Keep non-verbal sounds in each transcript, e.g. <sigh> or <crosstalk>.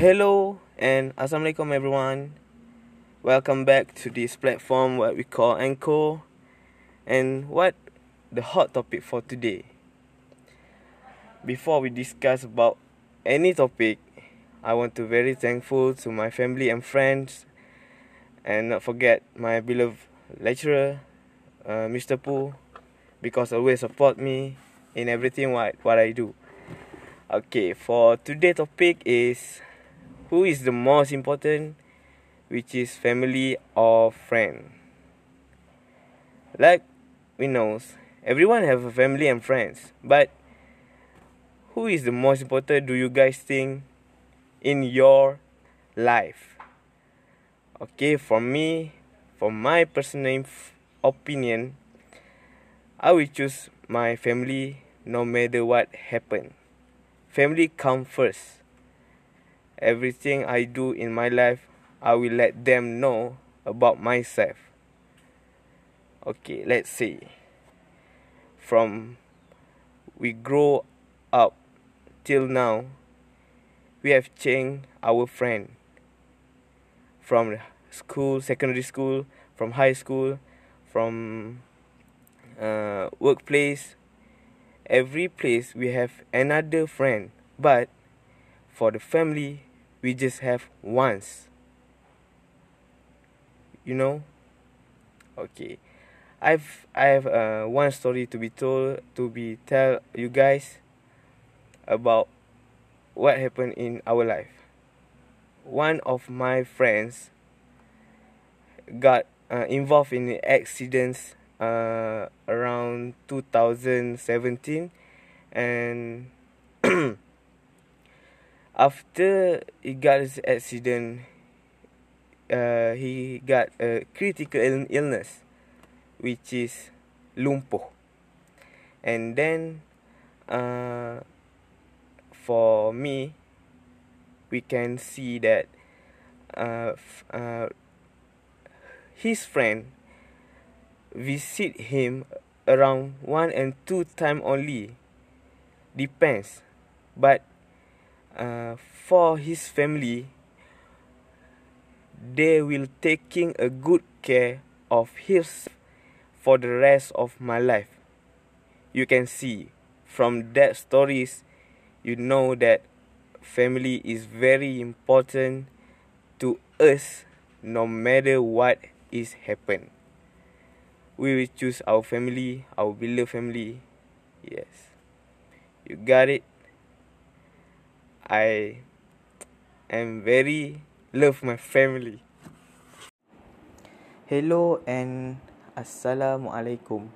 Hello and Assalamualaikum everyone. Welcome back to this platform what we call Anchor. And what the hot topic for today? Before we discuss about any topic, I want to very thankful to my family and friends and not forget my beloved lecturer, uh, Mr. Poo, because always support me in everything what what I do. Okay, for today topic is who is the most important, which is family or friend. Like we knows, everyone have a family and friends, but who is the most important? Do you guys think in your life? Okay, for me, for my personal opinion, I will choose my family no matter what happen. Family come first. Everything I do in my life, I will let them know about myself. Okay, let's see. From we grow up till now, we have changed our friend from school, secondary school, from high school, from uh, workplace, every place we have another friend, but for the family, we just have once. You know? Okay. I've I have uh, one story to be told to be tell you guys about what happened in our life. One of my friends got uh, involved in accidents uh, around 2017 and <clears throat> after he got his accident uh, he got a critical illness which is lumpuh. And then uh, for me we can see that uh, uh, his friend visit him around one and two time only. Depends. But uh, for his family they will taking a good care of his for the rest of my life you can see from that stories you know that family is very important to us no matter what is happen we will choose our family, our beloved family. Yes. You got it. I am very love my family. Hello and Assalamualaikum.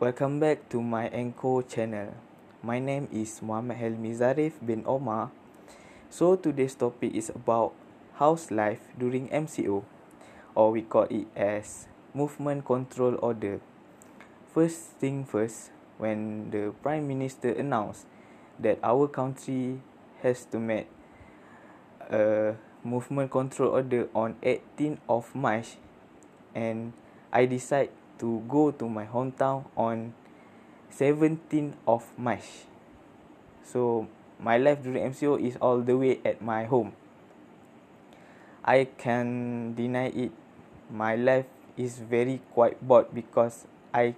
Welcome back to my Anchor channel. My name is Muhammad Helmi Zarif bin Omar. So today's topic is about house life during MCO or we call it as movement control order. First thing first, when the Prime Minister announced that our country has to make a movement control order on 18th of March, and I decide to go to my hometown on 17th of March. So my life during MCO is all the way at my home. I can deny it. My life is very quite bored because I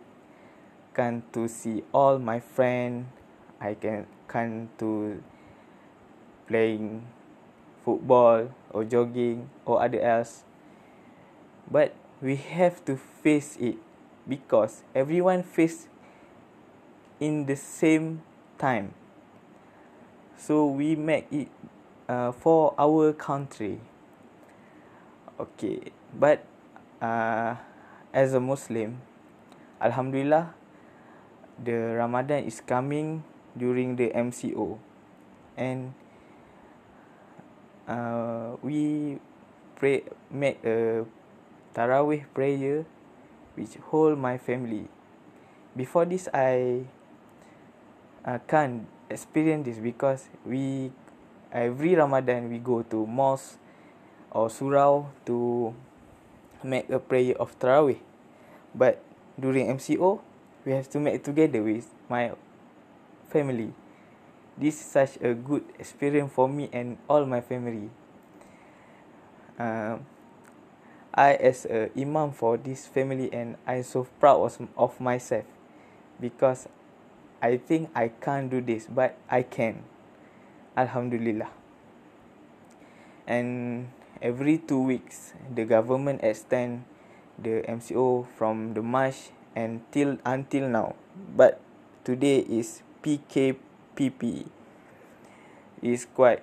can to see all my friend I can can to playing football or jogging or other else. But we have to face it because everyone face in the same time. So we make it uh, for our country. Okay but uh, as a Muslim, Alhamdulillah, the Ramadan is coming during the MCO, and uh, we pray make a Tarawih prayer, which hold my family. Before this, I uh, can't experience this because we every Ramadan we go to mosque or surau to make a prayer of Tarawih. But during MCO, we have to make together with my family. this is such a good experience for me and all my family. Uh, I as a imam for this family and I so proud of, myself because I think I can't do this but I can. Alhamdulillah. And every two weeks the government extend the MCO from the March until until now. But today is PKPP. It's quite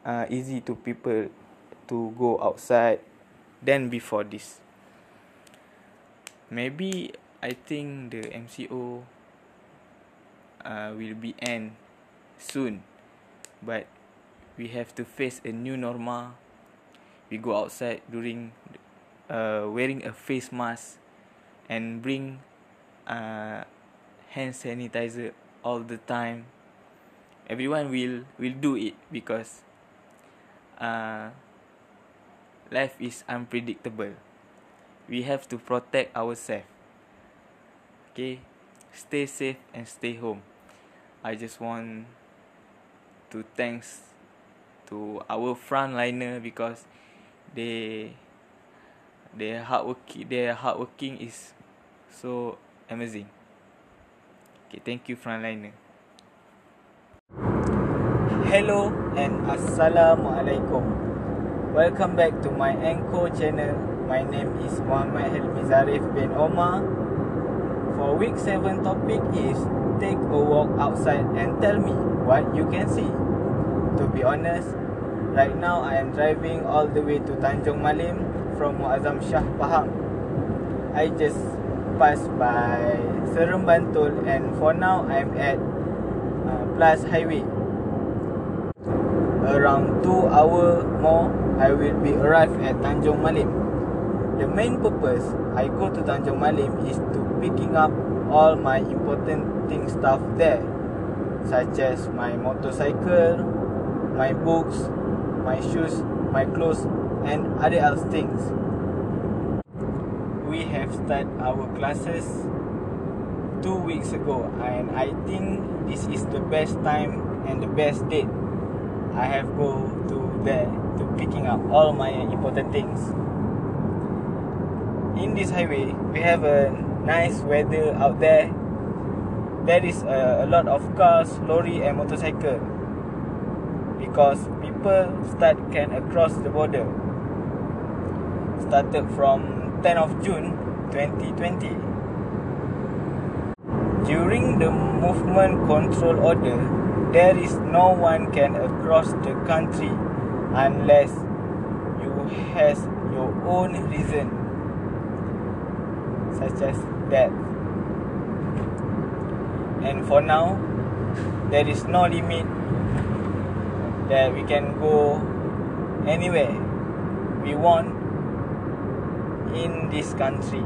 uh, easy to people to go outside than before this. Maybe I think the MCO uh, will be end soon, but we have to face a new normal. We go outside during uh, wearing a face mask and bring uh, hand sanitizer all the time. Everyone will will do it because uh, life is unpredictable. We have to protect ourselves. Okay, stay safe and stay home. I just want to thanks to our frontliner because they their hard work their hard working is so amazing. Okay, thank you frontliner. Hello and assalamualaikum. Welcome back to my Anchor channel. My name is Muhammad Helmi Zarif bin Omar. For week 7 topic is take a walk outside and tell me what you can see. To be honest, right now I am driving all the way to Tanjung Malim from Muazzam Shah Pahang. I just passed by Serum Bantul and for now I'm at uh, Plus Highway. Around 2 hour more I will be arrived at Tanjung Malim. The main purpose I go to Tanjung Malim is to picking up all my important thing stuff there such as my motorcycle, my books, my shoes, my clothes and other else things. We have started our classes two weeks ago and I think this is the best time and the best date I have go to there to picking up all my important things. In this highway, we have a nice weather out there. There is a, a lot of cars, lorry and motorcycle because people start can across the border started from 10 of June 2020. During the movement control order, there is no one can across the country unless you has your own reason such as that. And for now, there is no limit that we can go anywhere we want in this country.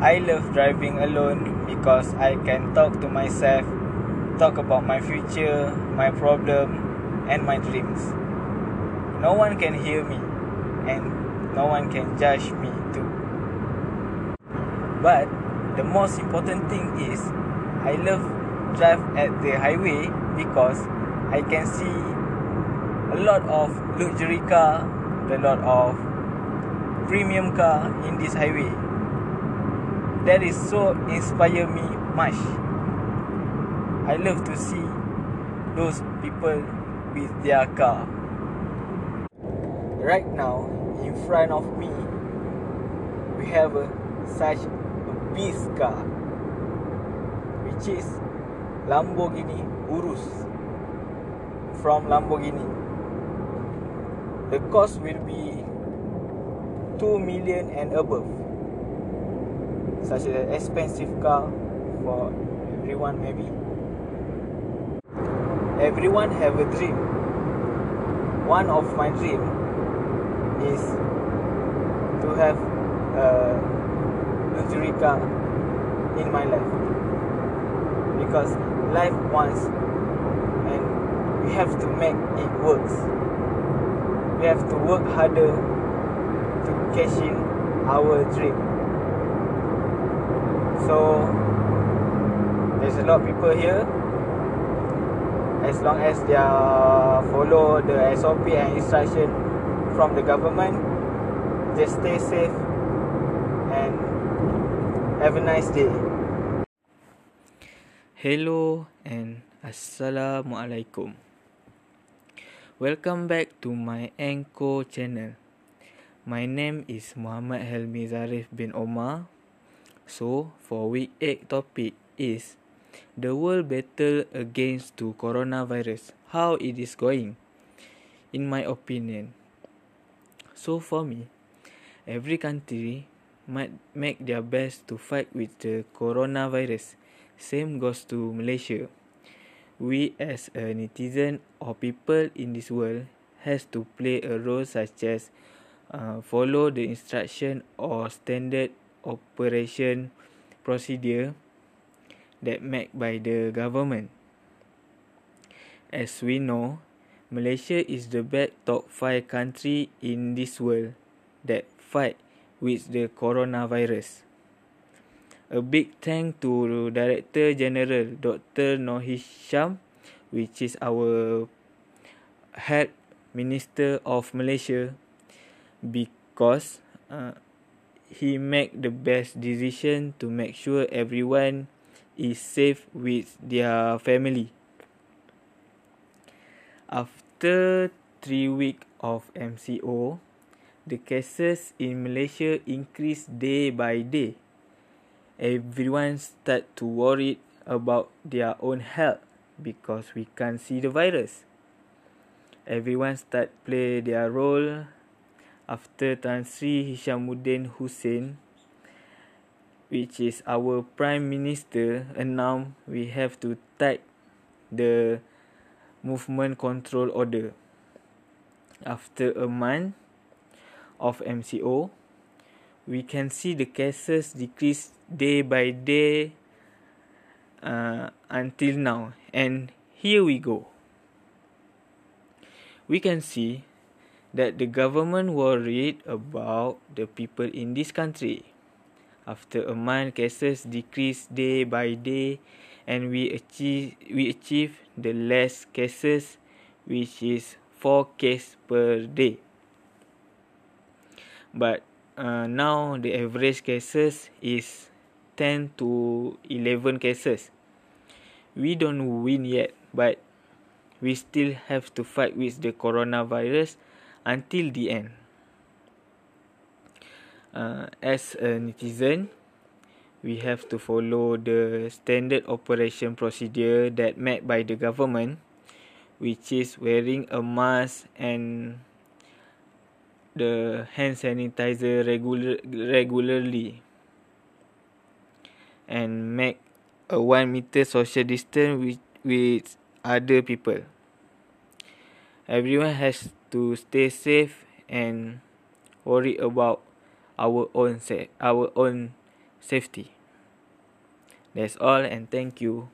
I love driving alone because I can talk to myself, talk about my future, my problem, and my dreams. No one can hear me, and no one can judge me too. But the most important thing is I love drive at the highway because I can see a lot of luxury car, a lot of premium car in this highway. That is so inspire me much. I love to see those people with their car. Right now, in front of me, we have a, such a beast car, which is Lamborghini Urus from Lamborghini. The cost will be 2 million and above. Such as an expensive car for everyone maybe. Everyone have a dream. One of my dream is to have a luxury car in my life. Because life wants and we have to make it works. We have to work harder to cash in our dream. So there's a lot of people here. As long as they are follow the SOP and instruction from the government just stay safe and have a nice day. Hello and assalamualaikum. Welcome back to my Anchor channel my name is Muhammad Helmi Zarif bin Omar. So for week 8 topic is the world battle against to coronavirus how it is going? In my opinion so for me every country might make their best to fight with the coronavirus. Same goes to malaysia. We as a netizen or people in this world has to play a role such as uh, follow the instruction or standard operation procedure that made by the government. As we know, Malaysia is the best top 5 country in this world that fight with the coronavirus. A big thank to Director General Dr. Nohis Sham, which is our head minister of Malaysia, because uh, he make the best decision to make sure everyone is safe with their family. After three week of MCO, the cases in Malaysia increase day by day. Everyone start to worry about their own health because we can't see the virus. Everyone start play their role after Tan Sri Hishamuddin Hussein which is our prime minister announced we have to take the movement control order. After a month of MCO we can see the cases decrease day by day uh, until now. And here we go. We can see that the government worried about the people in this country. After a month cases decrease day by day and we achieve we achieve the less cases which is 4 cases per day. But uh, now the average cases is 10 to 11 cases. We don't win yet but we still have to fight with the coronavirus until the end uh, as a netizen, we have to follow the standard operation procedure that met by the government, which is wearing a mask and the hand sanitizer regular regularly, and make a one meter social distance with with other people. Everyone has to stay safe and worry about our own sa- our own safety. That's all and thank you.